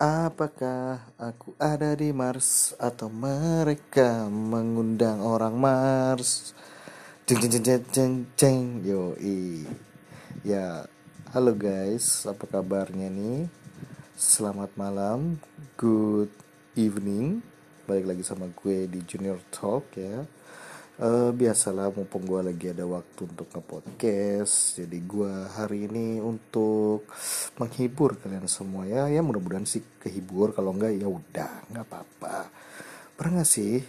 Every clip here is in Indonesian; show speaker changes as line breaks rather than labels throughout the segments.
Apakah aku ada di Mars atau mereka mengundang orang Mars? Jeng jeng jeng jeng jeng jeng yo Ya, halo guys, apa kabarnya nih? Selamat malam, good evening. Balik lagi sama gue di Junior Talk ya uh, biasalah mumpung gue lagi ada waktu untuk nge-podcast jadi gue hari ini untuk menghibur kalian semua ya. Ya mudah-mudahan sih kehibur kalau enggak ya udah nggak apa-apa. Pernah gak sih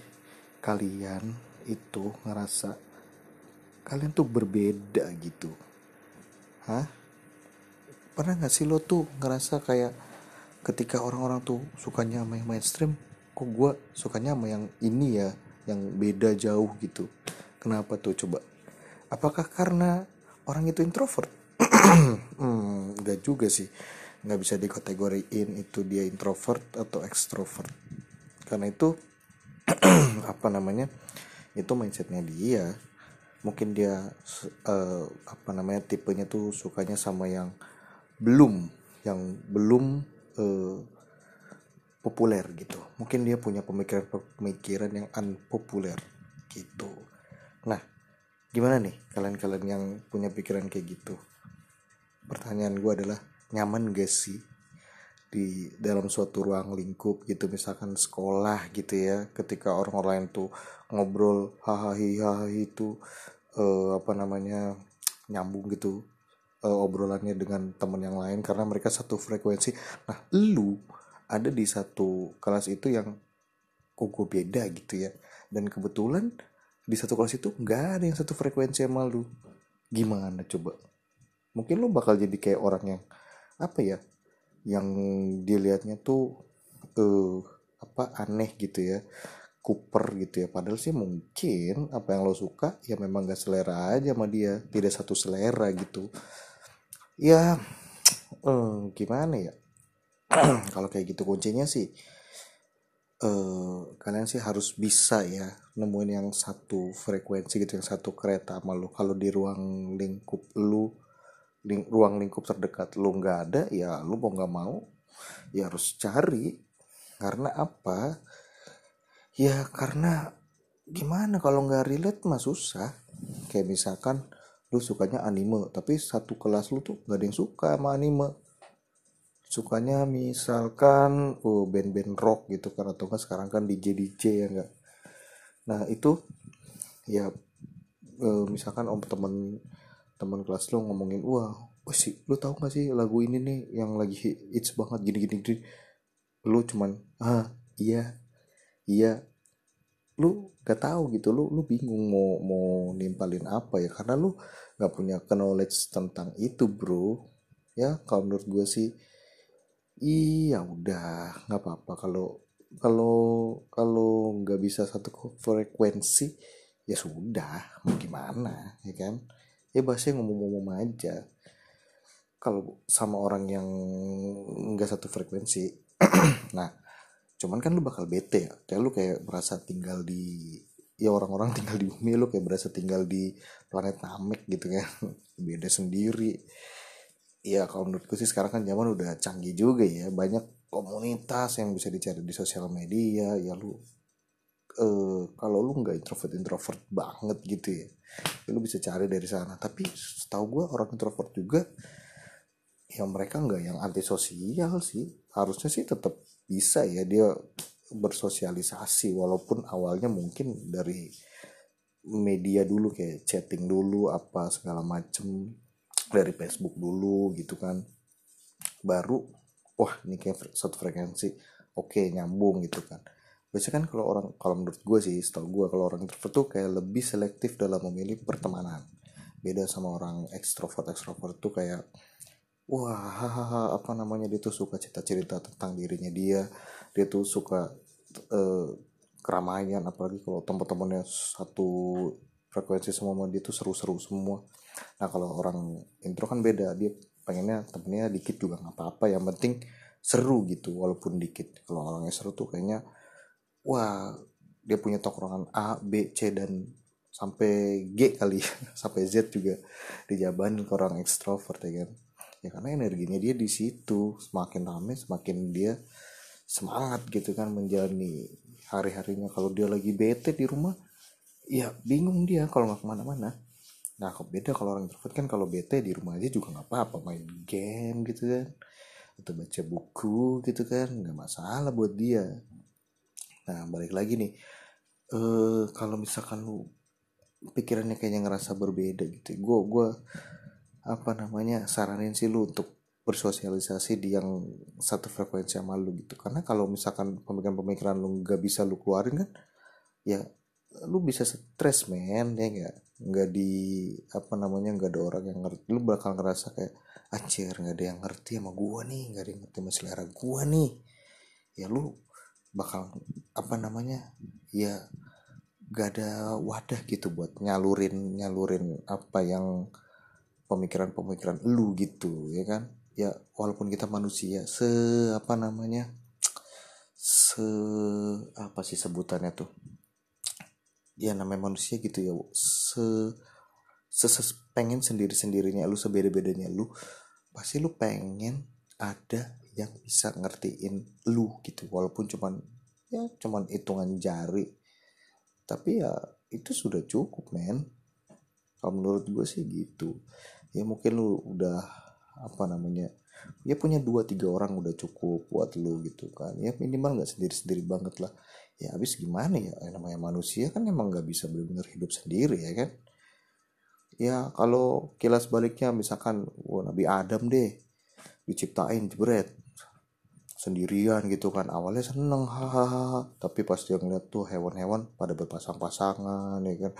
kalian itu ngerasa kalian tuh berbeda gitu? Hah? Pernah gak sih lo tuh ngerasa kayak ketika orang-orang tuh sukanya sama yang mainstream kok gue sukanya sama yang ini ya yang beda jauh gitu. Kenapa tuh? Coba. Apakah karena orang itu introvert? Hmm, enggak juga sih. Nggak bisa dikategoriin itu dia introvert atau extrovert. Karena itu apa namanya itu mindsetnya dia. Mungkin dia uh, apa namanya tipenya tuh sukanya sama yang belum yang belum uh, populer gitu. Mungkin dia punya pemikiran-pemikiran yang unpopuler gitu. Nah gimana nih kalian-kalian yang punya pikiran kayak gitu? Pertanyaan gue adalah nyaman gak sih di dalam suatu ruang lingkup gitu? Misalkan sekolah gitu ya ketika orang lain tuh ngobrol hahaha itu uh, apa namanya nyambung gitu uh, obrolannya dengan teman yang lain karena mereka satu frekuensi. Nah lu ada di satu kelas itu yang kok beda gitu ya. Dan kebetulan di satu kelas itu nggak ada yang satu frekuensi sama lu gimana coba? Mungkin lu bakal jadi kayak orang yang apa ya yang dilihatnya tuh uh, apa aneh gitu ya. Cooper gitu ya. Padahal sih mungkin apa yang lo suka ya memang gak selera aja sama dia. Tidak satu selera gitu. Ya eh, gimana ya kalau kayak gitu kuncinya sih uh, kalian sih harus bisa ya nemuin yang satu frekuensi gitu yang satu kereta sama lu. Kalau di ruang lingkup lu ling, ruang lingkup terdekat lu nggak ada ya lu mau nggak mau ya harus cari. Karena apa? Ya karena gimana kalau nggak relate mah susah. Kayak misalkan lu sukanya anime tapi satu kelas lu tuh nggak ada yang suka sama anime sukanya misalkan oh band-band rock gitu kan atau kan sekarang kan DJ DJ ya enggak nah itu ya e, misalkan om temen temen kelas lo ngomongin wah oh sih lu tahu gak sih lagu ini nih yang lagi hits banget gini gini gini. Lu cuman ah iya iya. Lu gak tahu gitu lu lu bingung mau mau nimpalin apa ya karena lu gak punya knowledge tentang itu bro. Ya kalau menurut gue sih iya udah. Nggak apa-apa. Kalau kalau kalau nggak bisa satu frekuensi ya sudah. Mau gimana ya kan? Ya bahasa ngomong-ngomong aja. Kalau sama orang yang nggak satu frekuensi nah cuman kan lu bakal bete ya. Kayak lu kayak merasa tinggal di ya orang-orang tinggal di bumi lu kayak berasa tinggal di planet Namek gitu kan. Beda sendiri ya kalau menurutku sih sekarang kan zaman udah canggih juga ya. Banyak komunitas yang bisa dicari di sosial media ya lu uh, kalau lu nggak introvert introvert banget gitu ya, ya lu bisa cari dari sana. Tapi setahu gue orang introvert juga ya mereka nggak yang antisosial sih. Harusnya sih tetap bisa ya dia bersosialisasi walaupun awalnya mungkin dari media dulu kayak chatting dulu apa segala macem dari Facebook dulu gitu kan. Baru wah ini kayak satu frekuensi. Oke nyambung gitu kan. Biasanya kan kalau orang kalau menurut gue sih setahu gue kalau orang introvert tuh kayak lebih selektif dalam memilih pertemanan. Beda sama orang ekstrovert ekstrovert tuh kayak wah hahaha, apa namanya dia tuh suka cerita-cerita tentang dirinya dia. Dia tuh suka uh, keramaian apalagi kalau teman-temannya satu frekuensi semua dia tuh seru-seru semua nah kalau orang intro kan beda. Dia pengennya temennya dikit juga nggak apa-apa. Yang penting seru gitu walaupun dikit. Kalau orangnya seru tuh kayaknya wah dia punya tongkrongan A B C dan sampai G kali ya. Sampai Z juga dijabanin ke orang ekstrovert ya kan? Ya karena energinya dia di situ. Semakin rame semakin dia semangat gitu kan menjalani hari-harinya. Kalau dia lagi bete di rumah ya bingung dia kalau nggak ke mana-mana nah kok beda kalau orang introvert? Kan kalau bete di rumah aja juga nggak apa-apa main game gitu kan. Atau baca buku gitu kan nggak masalah buat dia. Nah balik lagi nih. Eh kalau misalkan lu pikirannya kayaknya ngerasa berbeda gitu gue gue apa namanya saranin sih lu untuk bersosialisasi di yang satu frekuensi sama lu gitu. Karena kalau misalkan pemikiran-pemikiran lu nggak bisa lu keluarin kan ya lu bisa stres men ya nggak? Nggak di apa namanya nggak ada orang yang ngerti. Lu bakal ngerasa kayak anjir nggak ada yang ngerti sama gua nih nggak ada yang ngerti sama selera gua nih. Ya lu bakal apa namanya ya gak ada wadah gitu buat nyalurin nyalurin apa yang pemikiran-pemikiran lu gitu ya kan? Ya walaupun kita manusia se apa namanya se apa sih sebutannya tuh ya namanya manusia gitu ya se se, se pengen sendiri sendirinya lu sebeda bedanya lu pasti lu pengen ada yang bisa ngertiin lu gitu. Walaupun cuman ya cuman hitungan jari. Tapi ya itu sudah cukup men. Kalau menurut gue sih gitu. Ya mungkin lu udah apa namanya ya punya dua tiga orang udah cukup buat lu gitu kan. Ya minimal nggak sendiri sendiri banget lah ya habis gimana ya? Yang namanya manusia kan emang nggak bisa benar-benar hidup sendiri ya kan? Ya kalau kilas baliknya misalkan wah, Nabi Adam deh diciptain jebret. Sendirian gitu kan awalnya seneng hahaha. Tapi pas dia ngeliat tuh hewan-hewan pada berpasang-pasangan ya kan?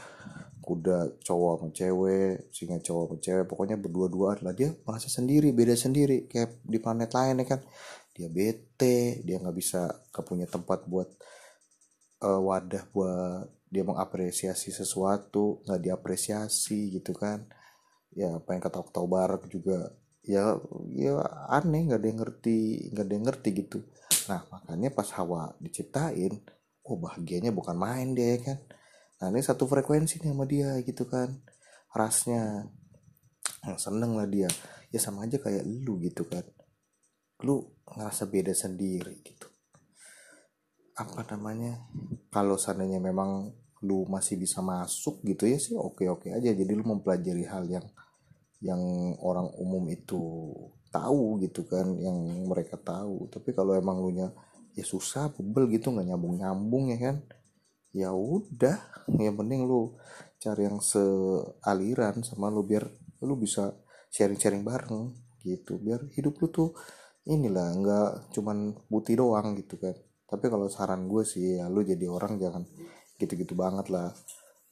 Kuda cowok sama cewek singa cowok sama cewek pokoknya berdua-duaan lah. Dia merasa sendiri beda sendiri kayak di planet lain ya kan? Dia bete dia nggak bisa gak punya tempat buat uh, wadah buat dia mengapresiasi sesuatu nggak diapresiasi gitu kan. Ya apa yang kata-kata barak juga. Ya ya aneh nggak ada yang ngerti nggak ada yang ngerti gitu. Nah makanya pas Hawa diciptain oh bahagianya bukan main dia kan. Nah ini satu frekuensi nih sama dia gitu kan rasnya. Nah, seneng lah dia. Ya sama aja kayak lu gitu kan. Lu ngerasa beda sendiri gitu apa namanya? Kalau seandainya memang lu masih bisa masuk gitu ya sih oke oke aja. Jadi lu mempelajari hal yang yang orang umum itu tahu gitu kan yang mereka tahu. Tapi kalau emang lu nya ya susah bebel gitu nggak nyambung nyambung ya kan ya udah. Yang penting lu cari yang sealiran sama lu biar lu bisa sharing sharing bareng gitu. Biar hidup lu tuh inilah nggak cuman putih doang gitu kan tapi kalau saran gue sih ya lu jadi orang jangan gitu-gitu banget lah.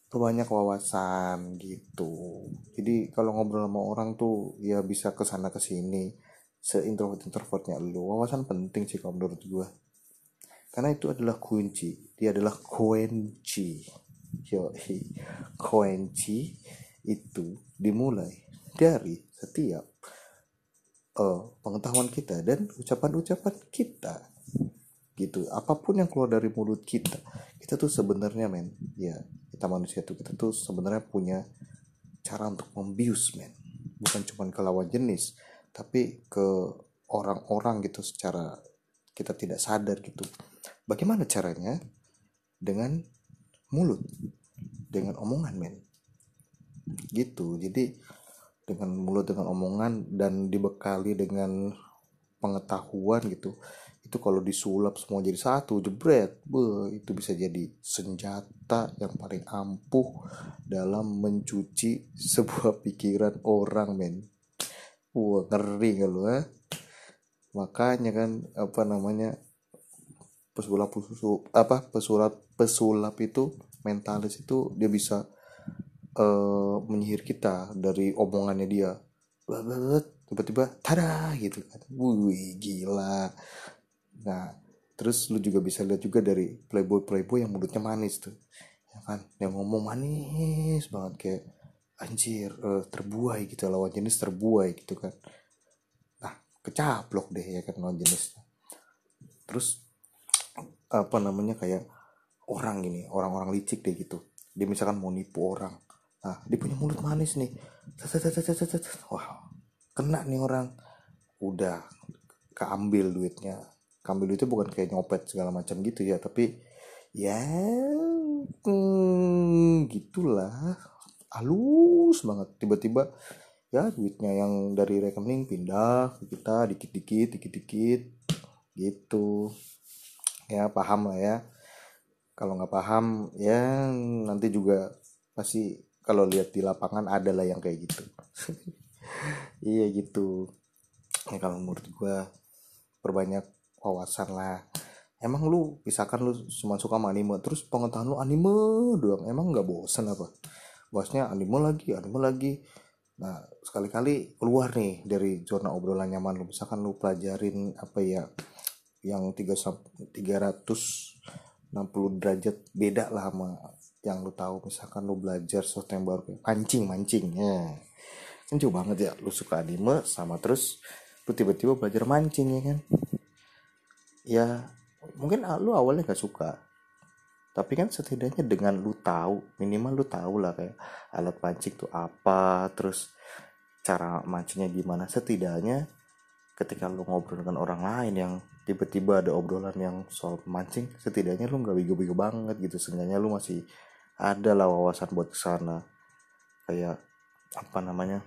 Banyak wawasan gitu. Jadi kalau ngobrol sama orang tuh ya bisa ke sana ke sini seintrovert introvertnya lu. Wawasan penting sih kalau menurut gue. Karena itu adalah kunci. Dia adalah kunci. Yo kunci itu dimulai dari setiap uh, pengetahuan kita dan ucapan-ucapan kita gitu. Apa pun yang keluar dari mulut kita kita tuh sebenarnya men ya kita manusia tuh kita tuh sebenarnya punya cara untuk membius men. Bukan cuma ke lawan jenis tapi ke orang-orang gitu secara kita tidak sadar gitu. Bagaimana caranya dengan mulut? Dengan omongan men. Gitu. Jadi dengan mulut dengan omongan dan dibekali dengan pengetahuan gitu itu kalau disulap semua jadi satu jebret. Be itu bisa jadi senjata yang paling ampuh dalam mencuci sebuah pikiran orang men. Wah ngeri gak lu eh? makanya kan apa namanya pesulap pesulap apa pesulap pesulap itu mentalis itu dia bisa uh, menyihir kita dari omongannya dia. Tiba-tiba tada gitu kan. Wih gila nah terus lu juga bisa lihat juga dari playboy playboy yang mulutnya manis tuh. Ya kan? Yang ngomong manis banget kayak anjir uh, terbuai gitu lawan jenis terbuai gitu kan. Nah kecaplok deh ya kan lawan jenis. Terus apa namanya kayak orang gini orang-orang licik deh gitu. Dia misalkan mau nipu orang. Nah dia punya mulut manis nih. Wah kena nih orang. Udah keambil duitnya keambil duitnya bukan kayak nyopet segala macam gitu ya tapi ya hmm, gitulah. Halus banget. Tiba-tiba ya duitnya yang dari rekening pindah ke kita dikit-dikit dikit-dikit gitu. Ya paham lah ya. Kalau nggak paham ya nanti juga pasti kalau lihat di lapangan ada lah yang kayak gitu. Iya gitu. Ya kalau menurut gue perbanyak wawasan lah. Emang lu misalkan lu cuma suka sama anime terus pengetahuan lu anime doang emang nggak bosan apa? Bosnya anime lagi anime lagi. Nah sekali-kali keluar nih dari zona obrolan nyaman lu. Misalkan lu pelajarin apa ya yang 360 derajat beda lah sama yang lu tahu. Misalkan lu belajar sesuatu yang baru pancing mancing. Ya. Kan banget ya lu suka anime sama terus lu tiba-tiba belajar mancing ya kan ya mungkin lu awalnya gak suka. Tapi kan setidaknya dengan lu tahu minimal lu tahu lah kayak alat pancing tuh apa terus cara mancingnya gimana. Setidaknya ketika lu ngobrol dengan orang lain yang tiba-tiba ada obrolan yang soal mancing setidaknya lu nggak bego-bego banget gitu. Seenggaknya lu masih ada lah wawasan buat ke sana kayak apa namanya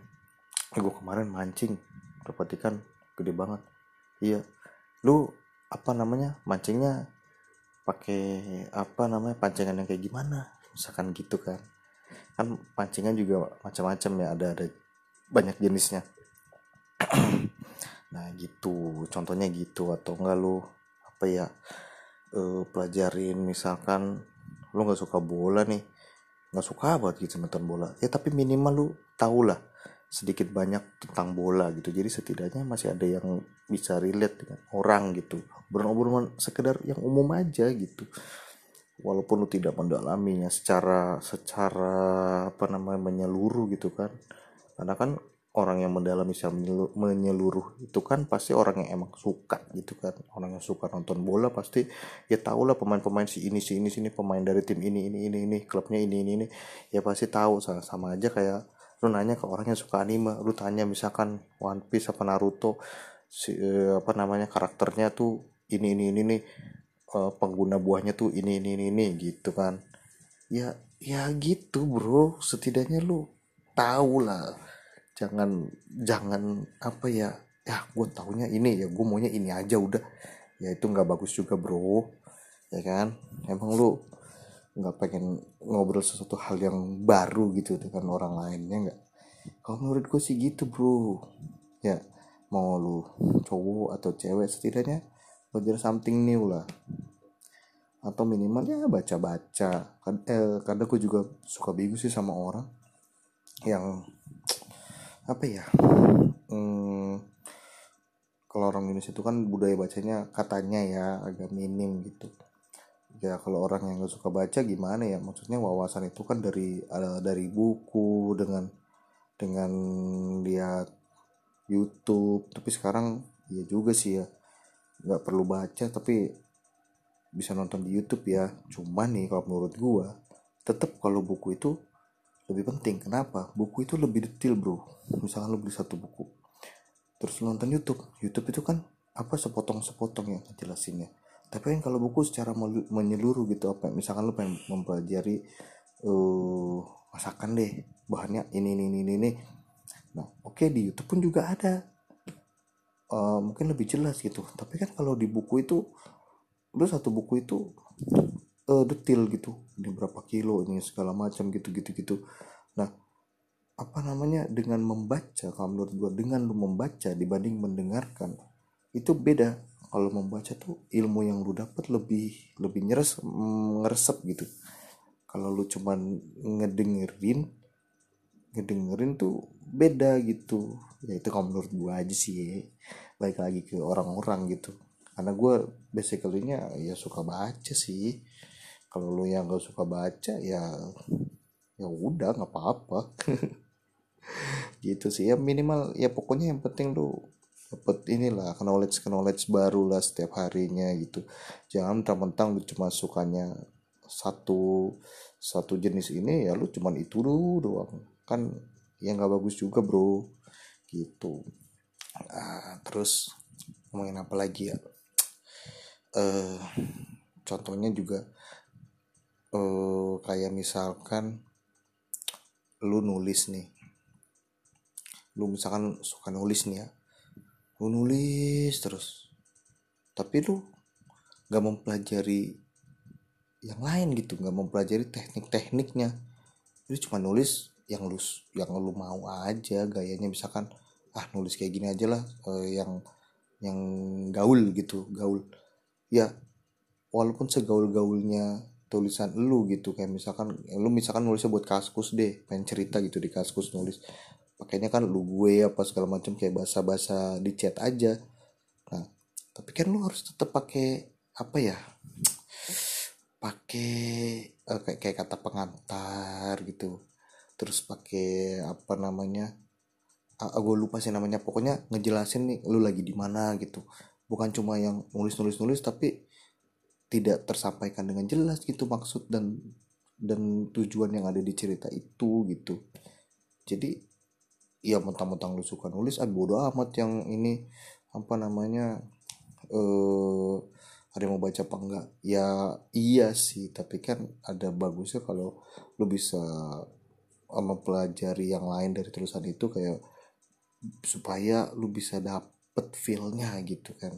eh, gue kemarin mancing dapat ikan gede banget. Iya. Lu apa namanya mancingnya pakai apa namanya pancingan yang kayak gimana misalkan gitu kan. Kan pancingan juga macam-macam ya ada ada banyak jenisnya. Nah gitu contohnya gitu atau enggak lu apa ya uh, pelajarin misalkan lu nggak suka bola nih nggak suka banget gitu nonton bola. Ya tapi minimal lu tau lah sedikit banyak tentang bola gitu. Jadi setidaknya masih ada yang bisa relate dengan orang gitu. Obrolan sekedar yang umum aja gitu. Walaupun lu tidak mendalaminya secara secara apa namanya menyeluruh gitu kan. Karena kan orang yang mendalami secara menyeluruh itu kan pasti orang yang emang suka gitu kan. Orang yang suka nonton bola pasti ya tau lah pemain-pemain si ini si ini sini pemain dari tim ini ini ini ini klubnya ini ini ini. Ya pasti tahu sama sama aja kayak lu nanya ke orang yang suka anime lu tanya misalkan One Piece apa Naruto si eh, apa namanya karakternya tuh ini ini ini nih eh, pengguna buahnya tuh ini ini ini ini gitu kan. Ya ya gitu bro. Setidaknya lu tahu lah. Jangan jangan apa ya ya gue taunya ini ya gue maunya ini aja udah. Ya itu nggak bagus juga bro. Ya kan? Emang lu nggak pengen ngobrol sesuatu hal yang baru gitu dengan orang lainnya nggak? Kalau menurut gue sih gitu bro. Ya mau lu cowok atau cewek setidaknya belajar something new lah. Atau minimal ya baca-baca. Eh, kadang gue juga suka bingung sih sama orang yang apa ya hmm, kalau orang Indonesia itu kan budaya bacanya katanya ya agak minim gitu ya kalau orang yang gak suka baca gimana ya? Maksudnya wawasan itu kan dari uh, dari buku dengan dengan lihat YouTube. Tapi sekarang ya juga sih ya. Nggak perlu baca tapi bisa nonton di YouTube ya. Cuman nih kalau menurut gua tetap kalau buku itu lebih penting. Kenapa? Buku itu lebih detail bro. Misalkan lo beli satu buku terus nonton YouTube. YouTube itu kan apa? Sepotong-sepotong yang jelasinnya tapi kan kalau buku secara menyeluruh gitu apa misalkan lo pengen mempelajari uh, masakan deh bahannya ini ini ini ini nah oke okay, di YouTube pun juga ada. Uh, mungkin lebih jelas gitu. Tapi kan kalau di buku itu lo satu buku itu uh, detail gitu. Ini berapa kilo ini segala macam gitu gitu gitu. Nah apa namanya dengan membaca kalau menurut gue dengan lu membaca dibanding mendengarkan itu beda. Kalau membaca tuh ilmu yang lu dapat lebih lebih nyeres ngeresep gitu. Kalau lu cuman ngedengerin ngedengerin tuh beda gitu. Ya itu kalau menurut gue aja sih baik lagi ke orang-orang gitu. Karena gue basically nya ya suka baca sih. Kalau lu yang gak suka baca ya ya udah nggak apa-apa. Gitu sih. Ya minimal ya pokoknya yang penting lu dapet inilah knowledge knowledge baru lah setiap harinya gitu. Jangan mentang-mentang lu cuma sukanya satu satu jenis ini ya lu cuman itu dulu doang. Kan ya nggak bagus juga bro. Gitu. Uh, terus ngomongin apa lagi ya? Uh, contohnya juga uh, kayak misalkan lu nulis nih. Lu misalkan suka nulis nih ya lu nulis terus. Tapi lu gak mempelajari yang lain gitu nggak mempelajari teknik-tekniknya. Lu cuma nulis yang lu yang lu mau aja gayanya. Misalkan ah nulis kayak gini aja lah uh, yang yang gaul gitu gaul. Ya walaupun segaul-gaulnya tulisan lu gitu kayak misalkan lu misalkan nulisnya buat kaskus deh pengen cerita gitu di kaskus nulis pakainya kan lu gue apa segala macam kayak bahasa-bahasa di chat aja. Nah tapi kan lu harus tetap pakai apa ya? Pakai uh, kayak kayak kata pengantar gitu. Terus pakai apa namanya? Uh, gue lupa sih namanya. Pokoknya ngejelasin nih lu lagi di mana gitu. Bukan cuma yang nulis nulis nulis tapi tidak tersampaikan dengan jelas gitu maksud dan dan tujuan yang ada di cerita itu gitu. Jadi ya mentang-mentang lu suka nulis ah bodo amat yang ini apa namanya eh ada yang mau baca apa enggak. Ya iya sih tapi kan ada bagusnya kalau lu bisa mempelajari yang lain dari tulisan itu kayak supaya lu bisa dapet feelnya gitu kan.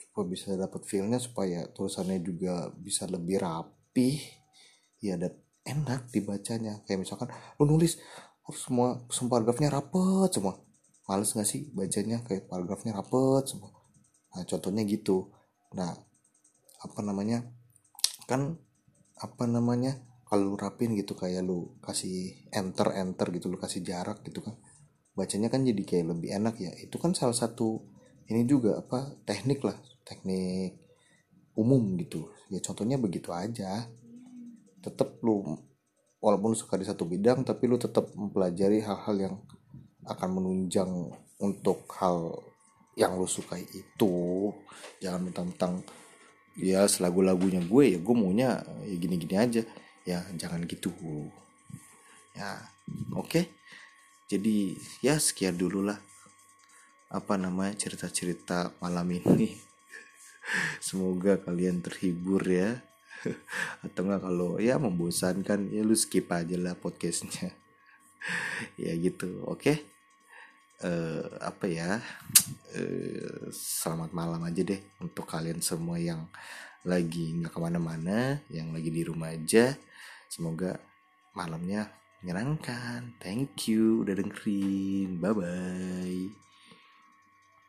Supaya bisa dapet feelnya supaya tulisannya juga bisa lebih rapi ya dan enak dibacanya. Kayak misalkan lu nulis oh, semua semua paragrafnya rapet semua. Males gak sih bacanya? Kayak paragrafnya rapet semua. Nah contohnya gitu. Nah apa namanya? Kan apa namanya? Kalau lu rapin gitu kayak lu kasih enter enter gitu lu kasih jarak gitu kan. Bacanya kan jadi kayak lebih enak ya. Itu kan salah satu ini juga apa teknik lah. Teknik umum gitu. Ya contohnya begitu aja. Tetap lu walaupun lu suka di satu bidang tapi lu tetap mempelajari hal-hal yang akan menunjang untuk hal yang lo sukai itu. Jangan mentang-mentang ya selagu-lagunya gue ya gue maunya ya gini-gini aja. Ya jangan gitu. Ya oke. Okay? jadi ya sekian dulu lah. Apa namanya cerita-cerita malam ini. Semoga kalian terhibur ya atau enggak kalau ya membosankan ya lu skip aja lah podcastnya. Ya gitu. Oke? Okay? uh, apa ya? Uh, selamat malam aja deh untuk kalian semua yang lagi nggak ke mana-mana yang lagi di rumah aja. Semoga malamnya menyenangkan. Thank you. Udah dengerin. Bye bye